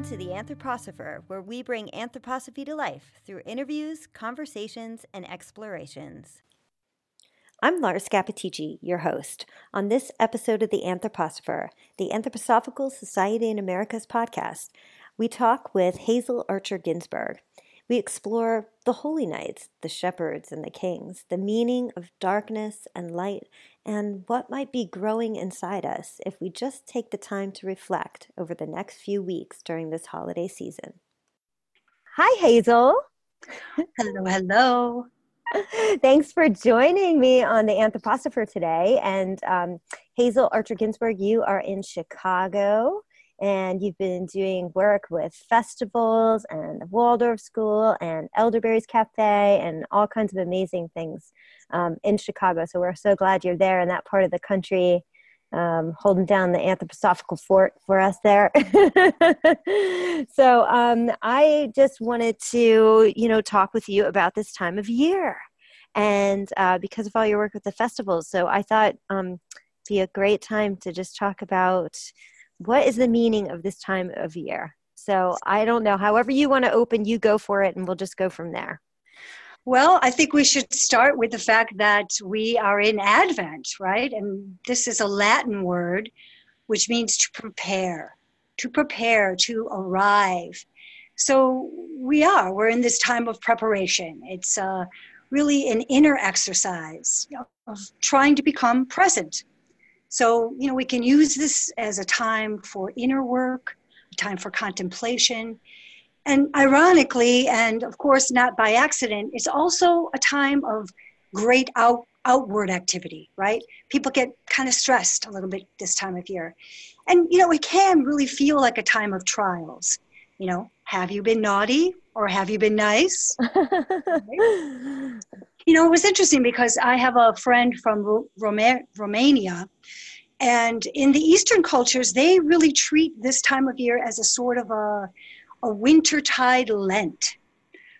Welcome to the Anthroposopher, where we bring anthroposophy to life through interviews, conversations, and explorations. I'm Laura Scappaticci, your host. On this episode of the Anthroposopher, the Anthroposophical Society in America's podcast, we talk with Hazel Archer Ginsberg. We explore the holy nights, the shepherds and the kings, the meaning of darkness and light, and what might be growing inside us if we just take the time to reflect over the next few weeks during this holiday season. Hi, Hazel. Hello, hello. Thanks for joining me on the Anthroposopher today. And um, Hazel Archer Ginsberg, you are in Chicago and you've been doing work with festivals and the Waldorf School and Elderberries Cafe and all kinds of amazing things um, in Chicago. So we're so glad you're there in that part of the country, um, holding down the anthroposophical fort for us there. so um, I just wanted to, you know, talk with you about this time of year, and uh, because of all your work with the festivals. So I thought um, be a great time to just talk about what is the meaning of this time of year? So I don't know. However, you want to open, you go for it, and we'll just go from there. Well, I think we should start with the fact that we are in Advent, right? And this is a Latin word which means to prepare, to prepare, to arrive. So we are, we're in this time of preparation. It's uh, really an inner exercise of trying to become present so, you know, we can use this as a time for inner work, a time for contemplation. And ironically, and of course not by accident, it's also a time of great out, outward activity, right? People get kind of stressed a little bit this time of year. And, you know, it can really feel like a time of trials. You know, have you been naughty or have you been nice? you know, it was interesting because I have a friend from Roma- Romania, and in the Eastern cultures, they really treat this time of year as a sort of a, a wintertide Lent,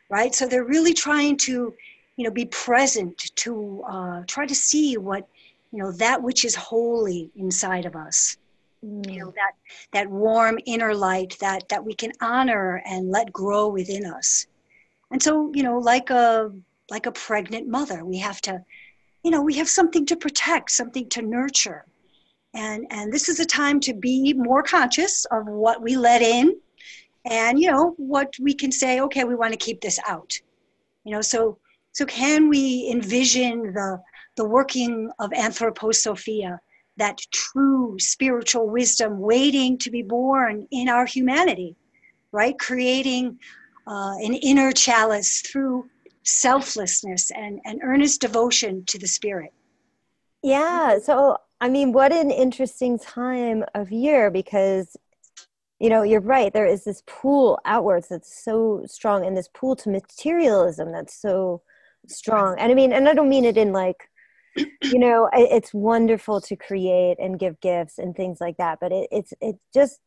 right? So they're really trying to, you know, be present to uh, try to see what, you know, that which is holy inside of us. Mm. You know that that warm inner light that that we can honor and let grow within us. And so, you know, like a like a pregnant mother. We have to, you know, we have something to protect, something to nurture. And, and this is a time to be more conscious of what we let in and, you know, what we can say, okay, we want to keep this out. You know, so, so can we envision the, the working of anthroposophia, that true spiritual wisdom waiting to be born in our humanity, right? Creating uh, an inner chalice through selflessness and, and earnest devotion to the spirit. Yeah. So, I mean, what an interesting time of year because, you know, you're right. There is this pull outwards that's so strong and this pull to materialism that's so strong. And I mean, and I don't mean it in like, you know, it's wonderful to create and give gifts and things like that, but it, it's, it just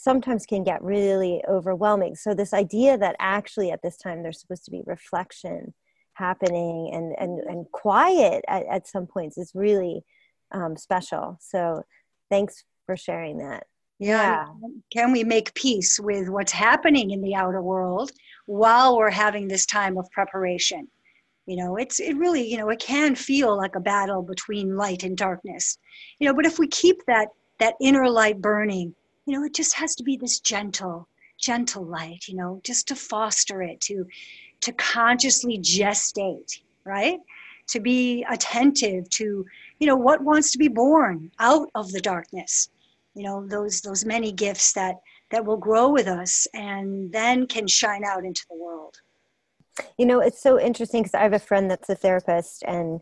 sometimes can get really overwhelming. So this idea that actually at this time there's supposed to be reflection happening and and and quiet at, at some points is really um, special. So thanks for sharing that. Yeah. Can we make peace with what's happening in the outer world while we're having this time of preparation? You know, it's it really, you know, it can feel like a battle between light and darkness. You know, but if we keep that that inner light burning, you know, it just has to be this gentle, gentle light, you know, just to foster it, to to consciously gestate, right? To be attentive to, you know, what wants to be born out of the darkness. You know, those those many gifts that that will grow with us and then can shine out into the world. You know, it's so interesting because I have a friend that's a therapist, and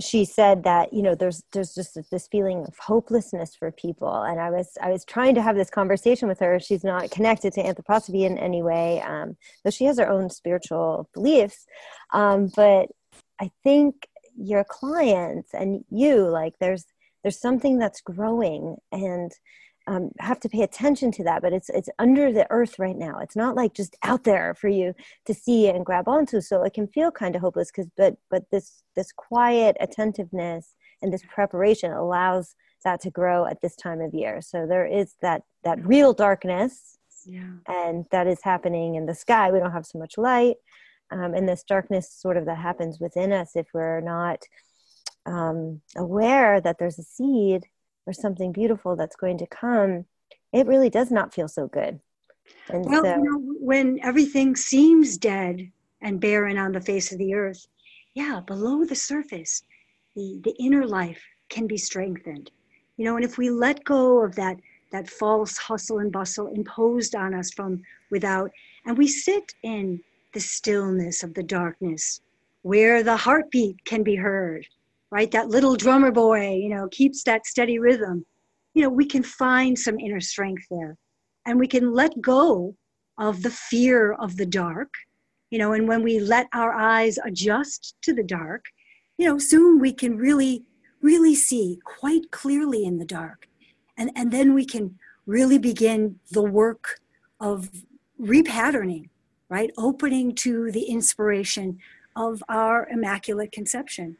she said that you know there's there's just this feeling of hopelessness for people. And I was I was trying to have this conversation with her. She's not connected to anthroposophy in any way, um, though she has her own spiritual beliefs. Um, but I think your clients and you, like, there's there's something that's growing and um, have to pay attention to that but it's it's under the earth right now it's not like just out there for you to see and grab onto so it can feel kind of hopeless because but but this this quiet attentiveness and this preparation allows that to grow at this time of year so there is that that real darkness Yeah. And that is happening in the sky. We don't have so much light. Um, and this darkness sort of that happens within us if we're not um, aware that there's a seed or something beautiful that's going to come, it really does not feel so good. And well, so, you know, when everything seems dead and barren on the face of the earth, yeah, below the surface, the, the inner life can be strengthened. You know, and if we let go of that that false hustle and bustle imposed on us from without, and we sit in the stillness of the darkness where the heartbeat can be heard, right? That little drummer boy, you know, keeps that steady rhythm. You know, we can find some inner strength there and we can let go of the fear of the dark, you know, and when we let our eyes adjust to the dark, you know, soon we can really, really see quite clearly in the dark. And, and then we can really begin the work of repatterning right? Opening to the inspiration of our Immaculate Conception.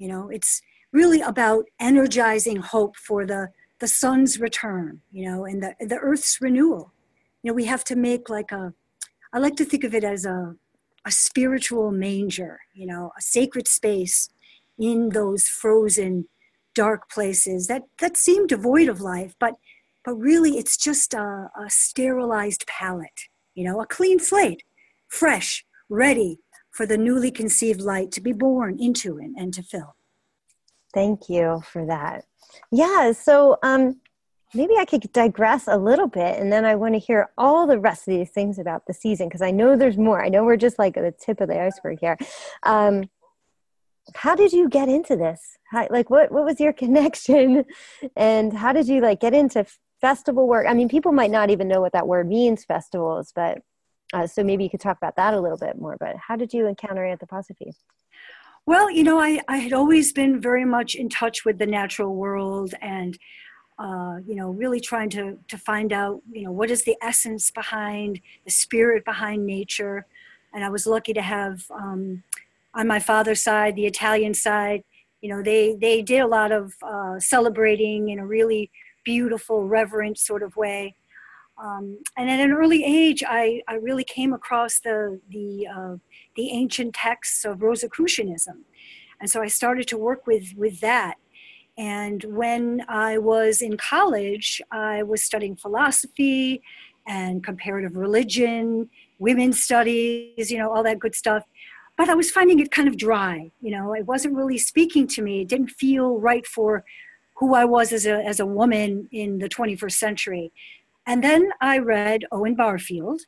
You know, it's really about energizing hope for the, the sun's return, you know, and the, the earth's renewal. You know, we have to make like a, I like to think of it as a, a spiritual manger, you know, a sacred space in those frozen, dark places that, that seem devoid of life, but, but really it's just a, a sterilized palette you know, a clean slate, fresh, ready for the newly conceived light to be born into it and to fill. Thank you for that. Yeah, so um, maybe I could digress a little bit and then I want to hear all the rest of these things about the season because I know there's more. I know we're just like at the tip of the iceberg here. Um, how did you get into this? How, like what, what was your connection and how did you like get into festival work i mean people might not even know what that word means festivals but uh, so maybe you could talk about that a little bit more but how did you encounter anthroposophy well you know i, I had always been very much in touch with the natural world and uh, you know really trying to to find out you know what is the essence behind the spirit behind nature and i was lucky to have um, on my father's side the italian side you know they they did a lot of uh, celebrating in a really beautiful, reverent sort of way. Um, and at an early age, I, I really came across the, the, uh, the ancient texts of Rosicrucianism. And so I started to work with, with that. And when I was in college, I was studying philosophy and comparative religion, women's studies, you know, all that good stuff. But I was finding it kind of dry. You know, it wasn't really speaking to me. It didn't feel right for who I was as a, as a woman in the 21st century. And then I read Owen Barfield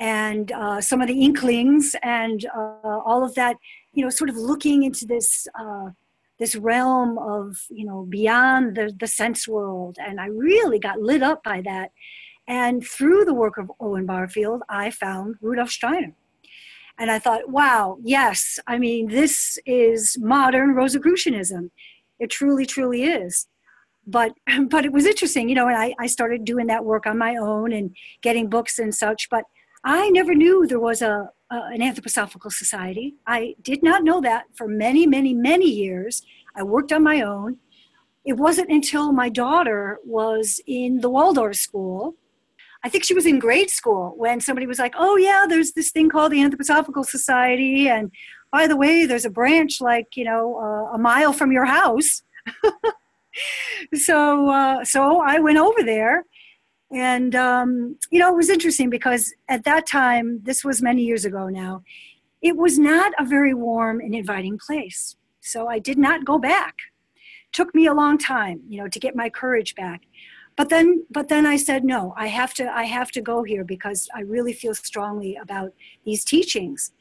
and uh, some of the Inklings and uh, all of that, you know, sort of looking into this, uh, this realm of, you know, beyond the, the sense world. And I really got lit up by that. And through the work of Owen Barfield, I found Rudolf Steiner. And I thought, wow, yes, I mean, this is modern Rosicrucianism. It truly, truly is. But but it was interesting, you know, and I, I started doing that work on my own and getting books and such. But I never knew there was a, a an anthroposophical society. I did not know that for many, many, many years. I worked on my own. It wasn't until my daughter was in the Waldorf school I think she was in grade school when somebody was like, "Oh yeah, there's this thing called the Anthroposophical Society, and by the way, there's a branch like you know uh, a mile from your house. so uh, so I went over there, and um, you know it was interesting because at that time, this was many years ago now, it was not a very warm and inviting place. So I did not go back. Took me a long time, you know, to get my courage back but then but then i said no i have to i have to go here because i really feel strongly about these teachings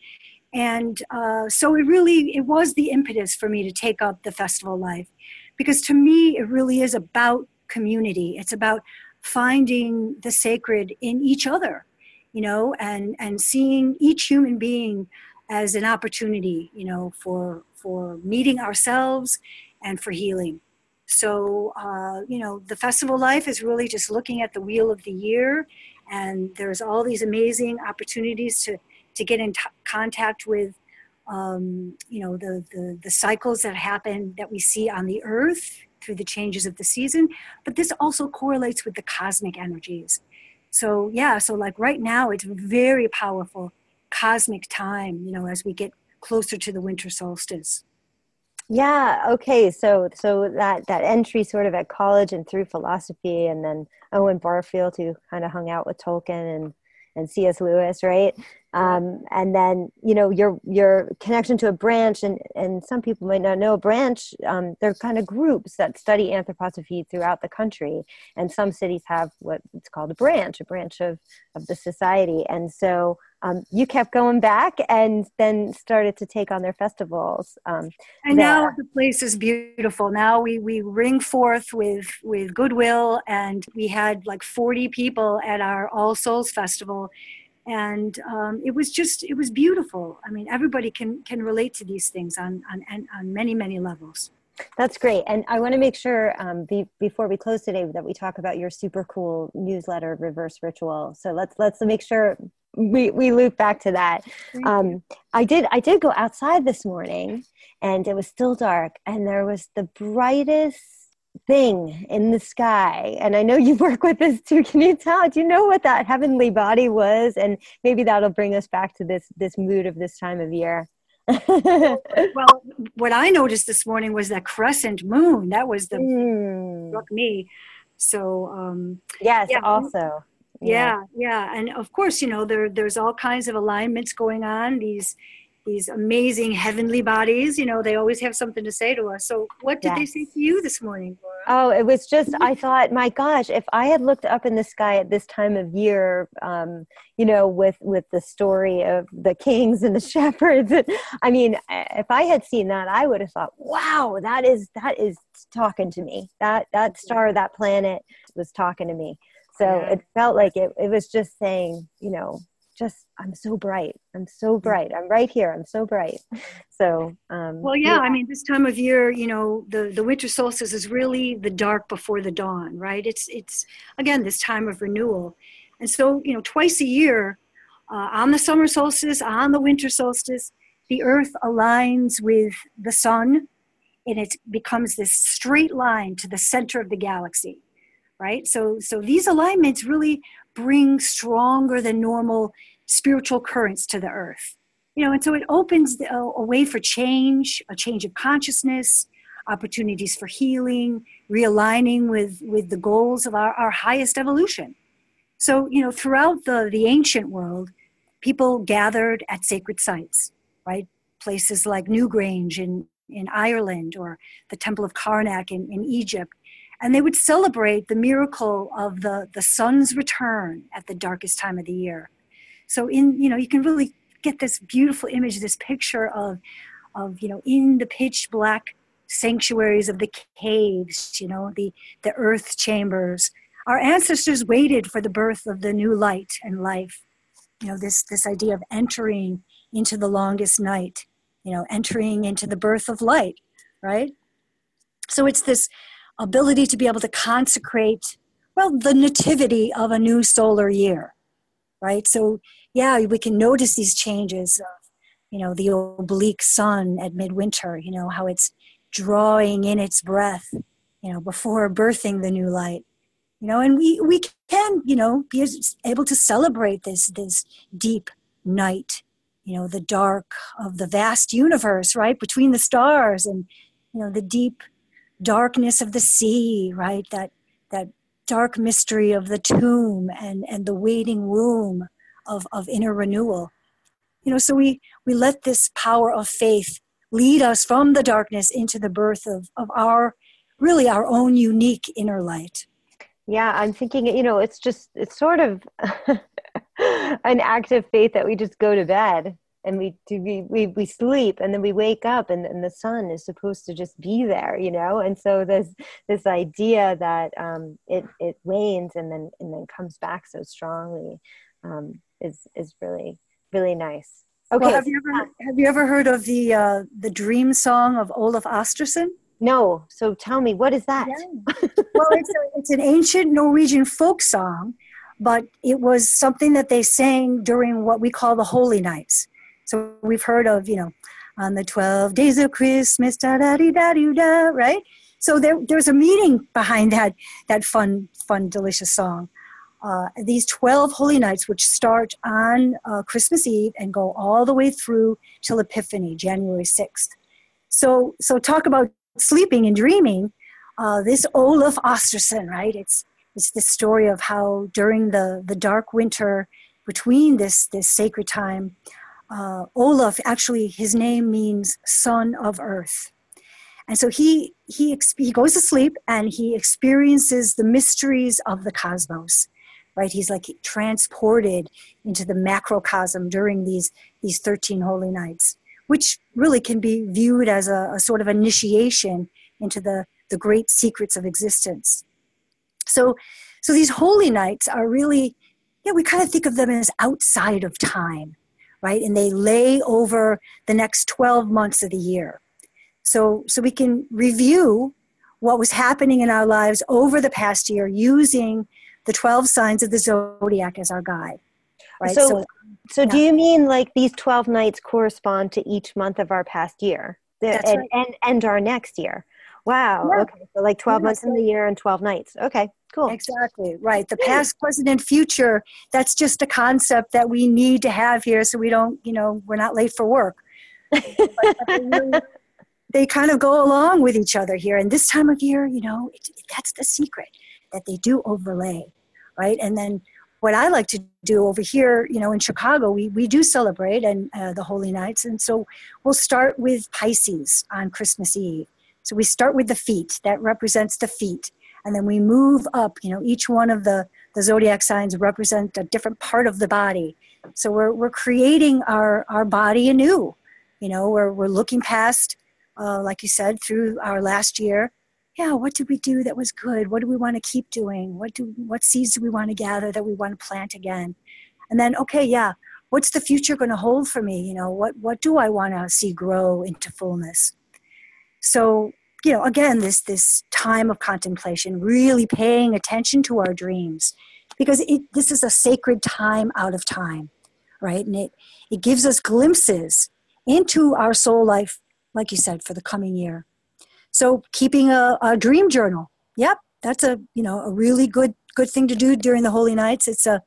and uh, so it really it was the impetus for me to take up the festival life because to me it really is about community. It's about finding the sacred in each other you know and and seeing each human being as an opportunity you know for for meeting ourselves and for healing. So uh, you know the festival life is really just looking at the wheel of the year and there's all these amazing opportunities to to get in t- contact with um, you know the, the, the cycles that happen that we see on the earth through the changes of the season but this also correlates with the cosmic energies So yeah, so like right now, it's very powerful cosmic time. You know, as we get closer to the winter solstice. Yeah. Okay. So so that that entry sort of at college and through philosophy, and then Owen Barfield, who kind of hung out with Tolkien and and C.S. Lewis, right? Um, and then you know your your connection to a branch, and and some people might not know a branch. Um, they're kind of groups that study anthroposophy throughout the country, and some cities have what it's called a branch, a branch of of the society. And so um, you kept going back, and then started to take on their festivals. Um, and now the place is beautiful. Now we we ring forth with with goodwill, and we had like forty people at our All Souls Festival and um, it was just it was beautiful. I mean everybody can can relate to these things on on on many many levels. That's great. And i want to make sure um, be, before we close today that we talk about your super cool newsletter reverse ritual. So let's let's make sure we we loop back to that. Um, i did i did go outside this morning and it was still dark and there was the brightest thing in the sky and i know you work with this too. Can you tell? Do you know what that heavenly body was? And maybe that'll bring us back to this this mood of this time of year. Well what i noticed this morning was that crescent moon. That was the mm. struck me. So um yes yeah, also. Yeah, yeah yeah. And of course you know there there's all kinds of alignments going on these these amazing heavenly bodies you know they always have something to say to us so what did yes. they say to you this morning Laura? oh it was just i thought my gosh if i had looked up in the sky at this time of year um, you know with with the story of the kings and the shepherds i mean if i had seen that i would have thought wow that is that is talking to me that that star that planet was talking to me so yeah. it felt like it, it was just saying you know just i'm so bright. I'm so bright. I'm right here. I'm so bright. So um, well yeah, yeah, i mean this time of year you know the the winter solstice is really the dark before the dawn right? It's it's again this time of renewal. And so you know twice a year uh, on the summer solstice on the winter solstice the earth aligns with the sun and it becomes this straight line to the center of the galaxy right so so these alignments really bring stronger than normal spiritual currents to the earth. You know, and so it opens the, a, a way for change, a change of consciousness, opportunities for healing, realigning with, with the goals of our, our highest evolution. So, you know, throughout the, the ancient world, people gathered at sacred sites, right? Places like Newgrange in, in Ireland or the Temple of Karnak in, in Egypt and they would celebrate the miracle of the, the sun's return at the darkest time of the year. So in you know you can really get this beautiful image, this picture of of you know in the pitch black sanctuaries of the caves, you know the the earth chambers. Our ancestors waited for the birth of the new light and life. You know this this idea of entering into the longest night. You know entering into the birth of light, right? So it's this ability to be able to consecrate, well, the nativity of a new solar year, right? So, yeah, we can notice these changes of, you know, the oblique sun at midwinter, you know, how it's drawing in its breath, you know, before birthing the new light. You know, and we, we can, you know, be able to celebrate this, this deep night, you know, the dark of the vast universe, right, between the stars and, you know, the deep darkness of the sea, right? That that dark mystery of the tomb and, and the waiting womb of, of inner renewal. You know, so we, we let this power of faith lead us from the darkness into the birth of, of our really our own unique inner light. Yeah, I'm thinking, you know, it's just, it's sort of an act of faith that we just go to bed and we do we, we we sleep and then we wake up and, and the sun is supposed to just be there you know? And so there's this idea that um, it it wanes and then and then comes back so strongly um, is is really really nice. Okay well, have you ever have you ever heard of the uh, the dream song of olaf åsteson no. So tell me what is that? Yeah. well it's, a, it's an ancient norwegian folk song but it was something that they sang during what we call the holy nights so we've heard of, you know, on the 12 days of Christmas, da da da da da, right? So there, there's a meaning behind that, that fun, fun, delicious song. uh, these 12 holy nights, which start on uh, Christmas Eve and go all the way through till Epiphany, January 6th. So, so talk about sleeping and dreaming. Uh, this Olaf Åsteson, right? It's, it's the story of how during the, the dark winter between this, this sacred time, uh, Olaf, actually, his name means son of earth. And so he, he, he goes to sleep and he experiences the mysteries of the cosmos right? He's like transported into the macrocosm during these, these 13 holy nights, which really can be viewed as a, a sort of initiation into the, the great secrets of existence. So, so these holy nights are really, yeah, we kind of think of them as outside of time, right? And they lay over the next 12 months of the year. So, so we can review what was happening in our lives over the past year using the 12 signs of the zodiac as our guide. Right? So, so, so yeah. do you mean like these 12 nights correspond to each month of our past year That's and, right. and, and our next year? Wow. Yeah. Okay. So like 12 yeah, months in the year and 12 nights. Okay. Cool. Exactly. Right. The past, present, and future, that's just a concept that we need to have here so we don't, you know, we're not late for work. they kind of go along with each other here. And this time of year, you know, it, that's the secret that they do overlay, right? And then what I like to do over here, you know, in Chicago, we, we do celebrate and uh, the Holy Nights. And so we'll start with Pisces on Christmas Eve. So we start with the feet, that represents the feet. And then we move up, you know, each one of the, the zodiac signs represent a different part of the body. So we're, we're creating our, our body anew. You know, we're, we're looking past, uh, like you said, through our last year yeah, what did we do that was good? What do we want to keep doing? What do what seeds do we want to gather that we want to plant again? And then, okay, yeah, what's the future going to hold for me? You know, what what do I want to see grow into fullness? So, you know, again, this this time of contemplation, really paying attention to our dreams, because it, this is a sacred time out of time, right? And it it gives us glimpses into our soul life, like you said, for the coming year. So keeping a, a dream journal, yep, that's a you know a really good good thing to do during the holy nights. It's a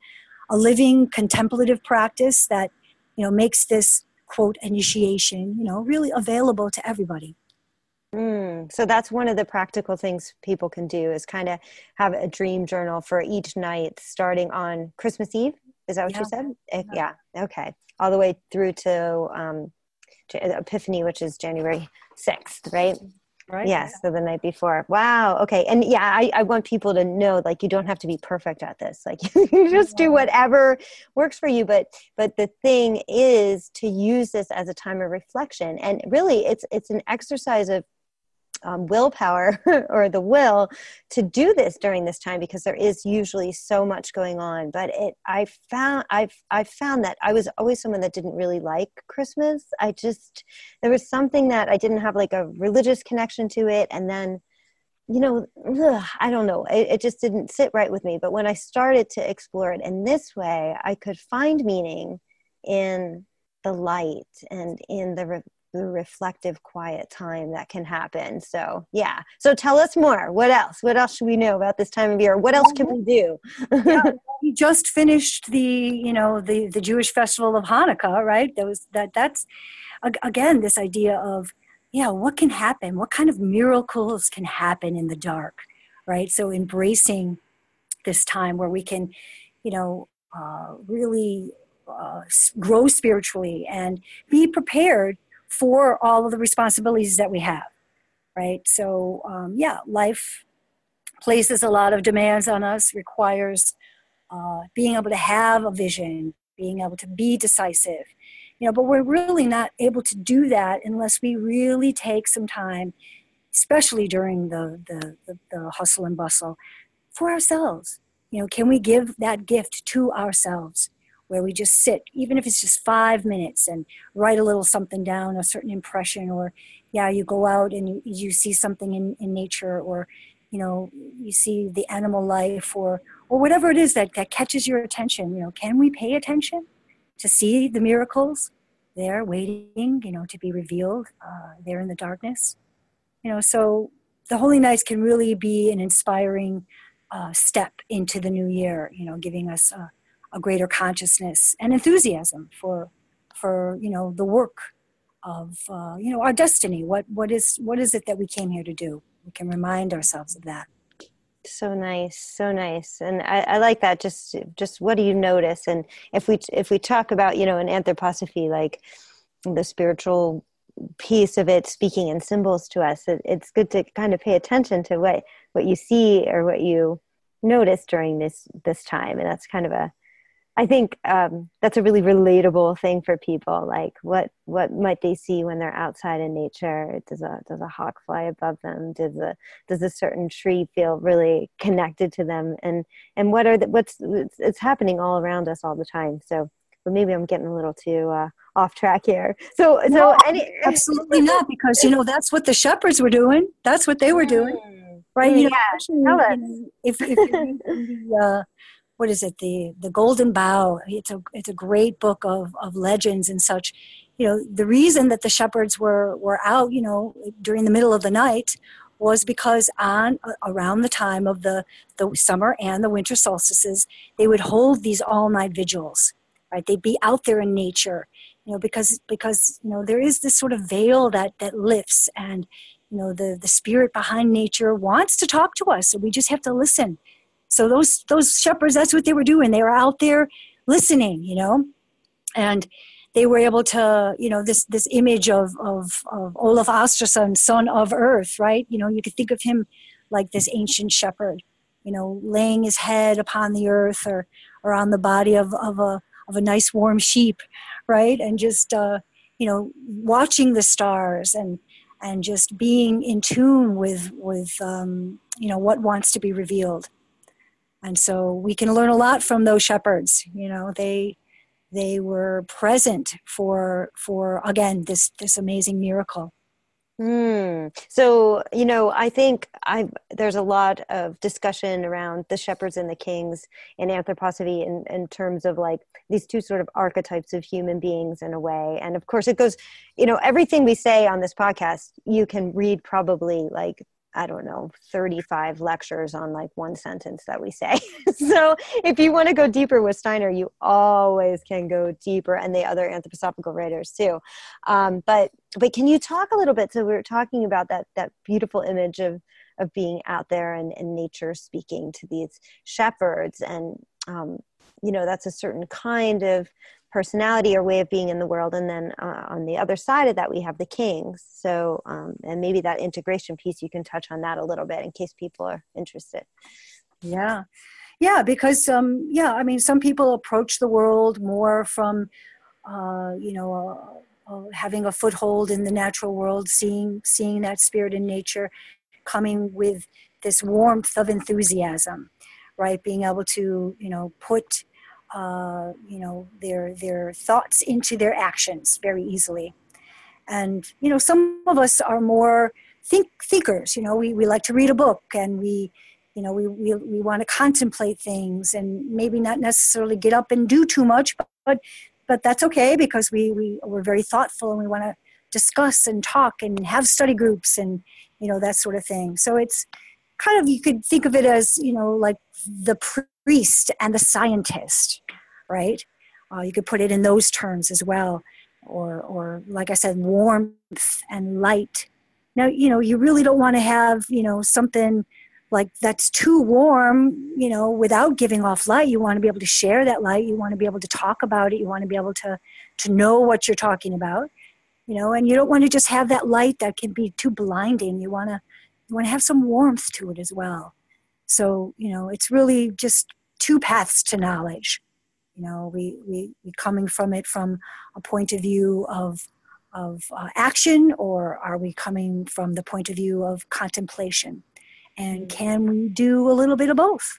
a living contemplative practice that you know makes this quote initiation you know really available to everybody. Mm, so that's one of the practical things people can do is kind of have a dream journal for each night starting on Christmas Eve. Is that what yeah. you said? Eh, yeah. yeah. Okay. All the way through to um, Epiphany, which is January 6th, right? right? Yes, yeah. so the night before. Wow. Okay. And yeah, I, I want people to know like you don't have to be perfect at this. Like you just do whatever works for you. But but the thing is to use this as a time of reflection. And really it's it's an exercise of um, willpower or the will to do this during this time because there is usually so much going on. But it i found i've i found that i was always someone that didn't really like christmas. I just there was something that i didn't have like a religious connection to it. And then you know ugh, i don't know. It, it just didn't sit right with me. But when i started to explore it in this way i could find meaning in the light and in the the reflective quiet time that can happen. So yeah. So tell us more. What else? What else should we know about this time of year? What else can we do? Yeah, we just finished the you know the the jewish festival of hanukkah right? That was that that's again this idea of yeah what can happen? What kind of miracles can happen in the dark right? So embracing this time where we can you know uh, really uh, grow spiritually and be prepared for all of the responsibilities that we have, right? So, um, yeah, life places a lot of demands on us, requires uh, being able to have a vision, being able to be decisive, you know, but we're really not able to do that unless we really take some time, especially during the, the, the, the hustle and bustle, for ourselves. You know, can we give that gift to ourselves? Where we just sit, even if it's just five minutes, and write a little something down, a certain impression, or yeah, you go out and you, you see something in, in nature, or you know, you see the animal life, or or whatever it is that, that catches your attention. You know, can we pay attention to see the miracles there waiting, you know, to be revealed uh, there in the darkness? You know, so the Holy Nights can really be an inspiring uh, step into the new year. You know, giving us a, a greater consciousness and enthusiasm for for you know the work of uh, you know our destiny. What what is what is it that we came here to do? We can remind ourselves of that so nice so nice and I, I, like that just just what do you notice and if we if we talk about you know an anthroposophy like the spiritual piece of it speaking in symbols to us it, it's good to kind of pay attention to what what you see or what you notice during this this time and that's kind of a I think um, that's a really relatable thing for people. Like, what what might they see when they're outside in nature? Does a does a hawk fly above them? Does a does a certain tree feel really connected to them? And and what are the, what's it's, it's happening all around us all the time. So, but maybe I'm getting a little too uh, off track here. So so no, any, absolutely not because you know that's what the shepherds were doing. That's what they were doing, mm. right? You know, yeah, if if, if uh, what is it? The the golden bough. It's a it's a great book of of legends and such. You know the reason that the shepherds were were out you know during the middle of the night was because on around the time of the the summer and the winter solstices they would hold these all night vigils right? They'd be out there in nature you know because because you know there is this sort of veil that that lifts and you know the the spirit behind nature wants to talk to us. So we just have to listen so those those shepherds, that's what they were doing. They were out there listening, you know, and they were able to, you know, this this image of of, of Olaf Åsteson, son of earth, right? You know, you could think of him like this ancient shepherd, you know, laying his head upon the earth or or on the body of, of a of a nice warm sheep, right? And just uh, you know, watching the stars and and just being in tune with with um, you know what wants to be revealed and so we can learn a lot from those shepherds you know they they were present for for again this this amazing miracle Mm. So, you know, I think I there's a lot of discussion around the shepherds and the kings in anthroposophy in, in terms of like these two sort of archetypes of human beings in a way. And of course, it goes, you know, everything we say on this podcast, you can read probably like I don't know, 35 lectures on like one sentence that we say. so if you want to go deeper with Steiner, you always can go deeper and the other anthroposophical writers too. Um, but, but can you talk a little bit? So we are talking about that, that beautiful image of, of being out there and, and nature speaking to these shepherds and, um, you know, that's a certain kind of personality or way of being in the world and then uh, on the other side of that we have the kings. So um, and maybe that integration piece you can touch on that a little bit in case people are interested. Yeah. Yeah because um, yeah i mean some people approach the world more from uh, you know uh, uh, having a foothold in the natural world seeing seeing that spirit in nature coming with this warmth of enthusiasm right? Being able to you know put uh, you know their their thoughts into their actions very easily. And you know some of us are more think thinkers you know we, we like to read a book and we you know we, we, we want to contemplate things and maybe not necessarily get up and do too much but but, that's okay because we, we we're very thoughtful and we want to discuss and talk and have study groups and you know that sort of thing. So it's kind of you could think of it as you know like the priest and the scientist, right? Uh, you could put it in those terms as well, or or like I said, warmth and light. Now you know you really don't want to have you know something like that's too warm you know without giving off light. You want to be able to share that light. You want to be able to talk about it. You want to be able to to know what you're talking about you know and you don't want to just have that light that can be too blinding. You want to you want to have some warmth to it as well so, you know, it's really just two paths to knowledge. You know, we, we, we coming from it from a point of view of, of uh, action, or are we coming from the point of view of contemplation? And mm. can we do a little bit of both?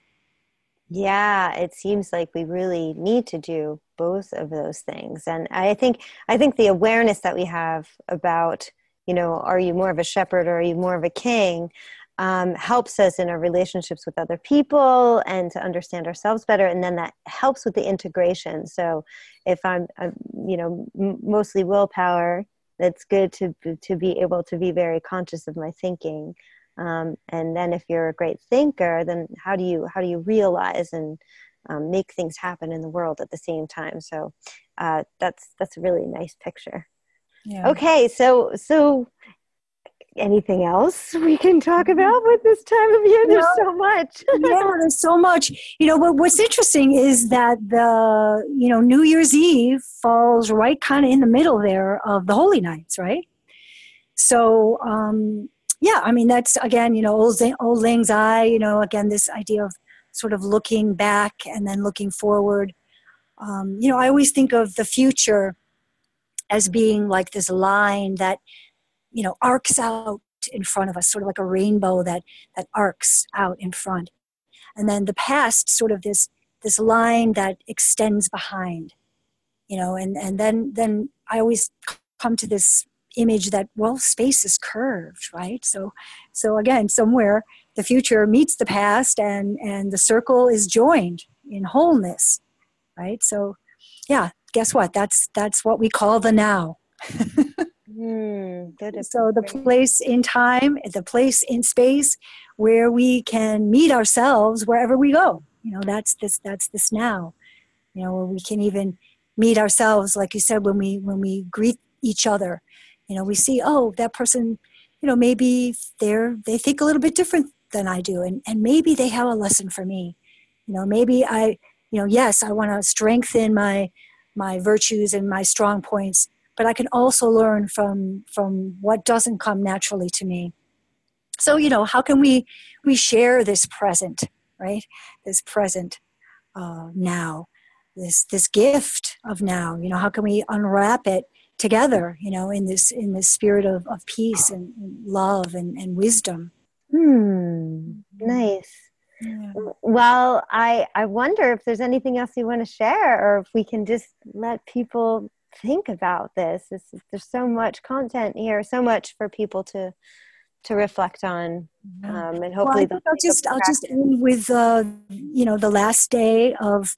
Yeah, it seems like we really need to do both of those things. And I think I think the awareness that we have about, you know, are you more of a shepherd or are you more of a king? Um, helps us in our relationships with other people and to understand ourselves better. And then that helps with the integration. So if i'm, I'm you know m- mostly willpower that's good to to be able to be very conscious of my thinking. Um, and then if you're a great thinker then how do you how do you realize and um, make things happen in the world at the same time? So uh, that's that's a really nice picture. Yeah. okay so so anything else we can talk mm-hmm. about with this time of year? There's so much. yeah, there's so much. You know, but what's interesting is that the, you know, New Year's Eve falls right kind of in the middle there of the Holy Nights, right? So, um, yeah, I mean, that's again, you know, old, auld lang syne, you know, again, this idea of sort of looking back and then looking forward. Um, you know, I always think of the future as being like this line that you know arcs out in front of us sort of like a rainbow that that arcs out in front. And then the past sort of this this line that extends behind you know and and then then i always come to this image that well space is curved right? So so again somewhere the future meets the past and and the circle is joined in wholeness right? So yeah guess what? That's that's what we call the now Mm, so the place in time, the place in space where we can meet ourselves wherever we go. You know, that's this that's this now. You know, where we can even meet ourselves, like you said, when we when we greet each other. You know, we see, oh, that person, you know, maybe they're they think a little bit different than I do, and and maybe they have a lesson for me. You know, maybe I, you know, yes, I want to strengthen my my virtues and my strong points but I can also learn from from what doesn't come naturally to me. So you know, how can we we share this present, right? This present uh, now, this this gift of now. You know, how can we unwrap it together? You know, in this in this spirit of, of peace and, and love and, and wisdom. Hmm. Nice. Yeah. Well, I I wonder if there's anything else you want to share, or if we can just let people think about this. It's, there's so much content here, so much for people to to reflect on, um, and hopefully well, I'll just I'll just end with uh, you know the last day of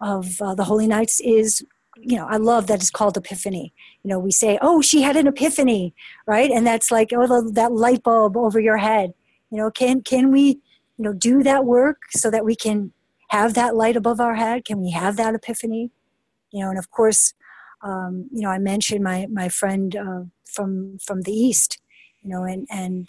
of uh, the Holy Nights is you know I love that it's called Epiphany. You know we say oh she had an epiphany right, and that's like oh the, that light bulb over your head. You know can can we you know do that work so that we can have that light above our head? Can we have that epiphany? You know, and of course um, you know, I mentioned my my friend uh, from from the east, you know, and and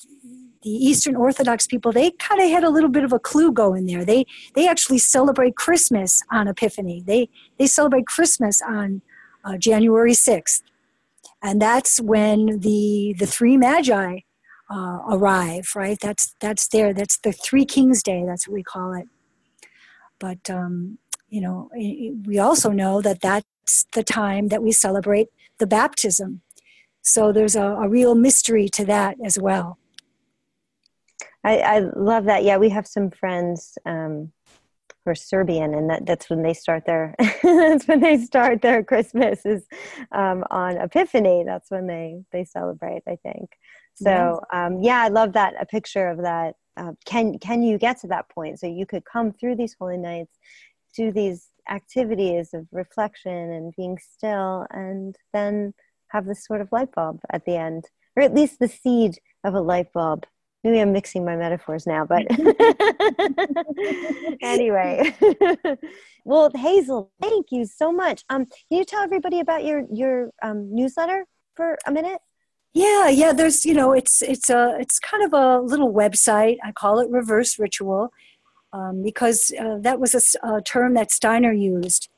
the Eastern Orthodox people they kind of had a little bit of a clue going there. They they actually celebrate Christmas on Epiphany. They they celebrate Christmas on uh, January sixth, and that's when the the three magi uh, arrive. Right, that's that's there. That's the Three Kings Day. That's what we call it. But um, you know, we also know that that that's the time that we celebrate the baptism. So there's a, a real mystery to that as well. I, I, love that. Yeah, we have some friends um, who are Serbian, and that, that's when they start their that's when they start their Christmas is um, on Epiphany. That's when they they celebrate. I think. So um, yeah, I love that a picture of that. Uh, can can you get to that point? So you could come through these holy nights, do these activities of reflection and being still, and then have this sort of light bulb at the end, or at least the seed of a light bulb. Maybe I'm mixing my metaphors now, but anyway. well, Hazel, thank you so much. Um, can you tell everybody about your your um, newsletter for a minute? Yeah, yeah. There's, you know, it's it's a it's kind of a little website. I call it Reverse Ritual, um, because uh, that was a, a, term that Steiner used.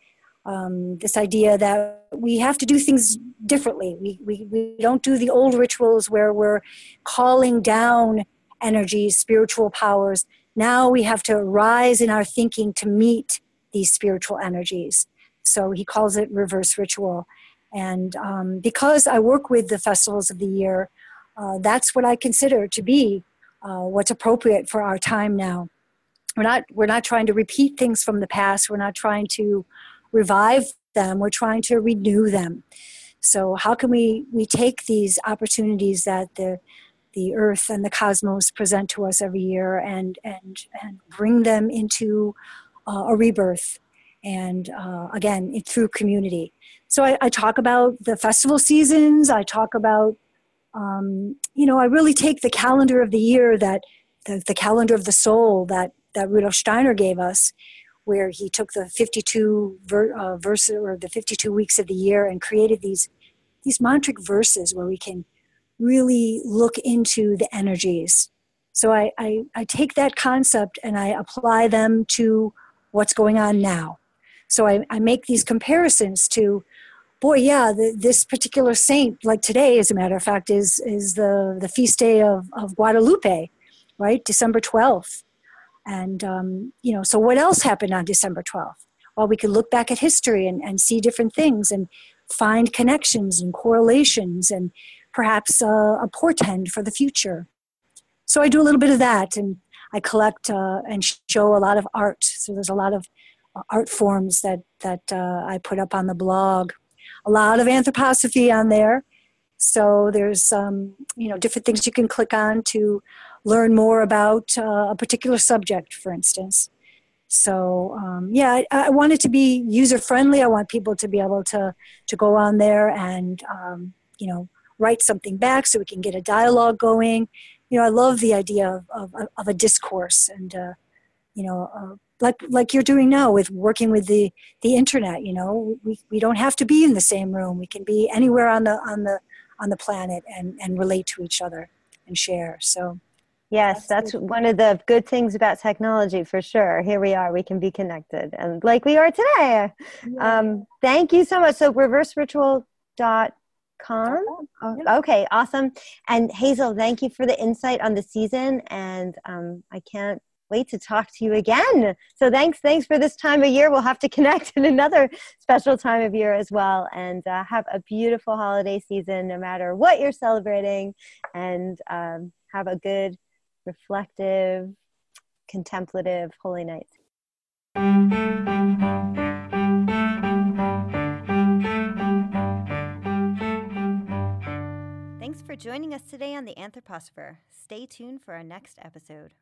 Um, this idea that we have to do things differently. We, we, we don't do the old rituals where we're calling down energies, spiritual powers. Now we have to rise in our thinking to meet these spiritual energies. So he calls it reverse ritual. And um, because I work with the festivals of the year, uh, that's what I consider to be uh, what's appropriate for our time now we're not we're not trying to repeat things from the past. We're not trying to revive them. We're trying to renew them. So how can we we take these opportunities that the the earth and the cosmos present to us every year and and and bring them into uh, a rebirth and uh, again through community? So I, I, talk about the festival seasons. I talk about um, you know, I really take the calendar of the year that the, the calendar of the soul that that Rudolf Steiner gave us, where he took the 52 ver, uh, verses or the 52 weeks of the year and created these these mantric verses where we can really look into the energies. So I, I, I take that concept and I apply them to what's going on now. So I, I make these comparisons to boy, yeah, the, this particular saint, like today, as a matter of fact, is is the the feast day of of Guadalupe, right, December twelfth, and um, you know, so what else happened on December twelfth? Well, we could look back at history and, and see different things and find connections and correlations and perhaps a portend for the future. So I do a little bit of that, and I collect uh, and show a lot of art. So there's a lot of uh, art forms that that uh, I put up on the blog a lot of anthroposophy on there. So there's um, you know different things you can click on to learn more about uh, a particular subject, for instance. So um, yeah, I, I, want it to be user friendly. I want people to be able to to go on there and um, you know write something back so we can get a dialogue going. You know, I love the idea of of, of a discourse and uh, you know uh, like like you're doing now with working with the the internet you know we, we don't have to be in the same room we can be anywhere on the on the on the planet and and relate to each other and share so yes that's, one of the good things about technology for sure here we are we can be connected and like we are today yeah. um, thank you so much so reverse ritual dot com okay awesome and hazel thank you for the insight on the season and um, i can't wait to talk to you again. So thanks, thanks for this time of year. We'll have to connect in another special time of year as well. And uh, have a beautiful holiday season, no matter what you're celebrating. And um, have a good, reflective, contemplative holy nights. Thanks for joining us today on the Anthroposopher. Stay tuned for our next episode.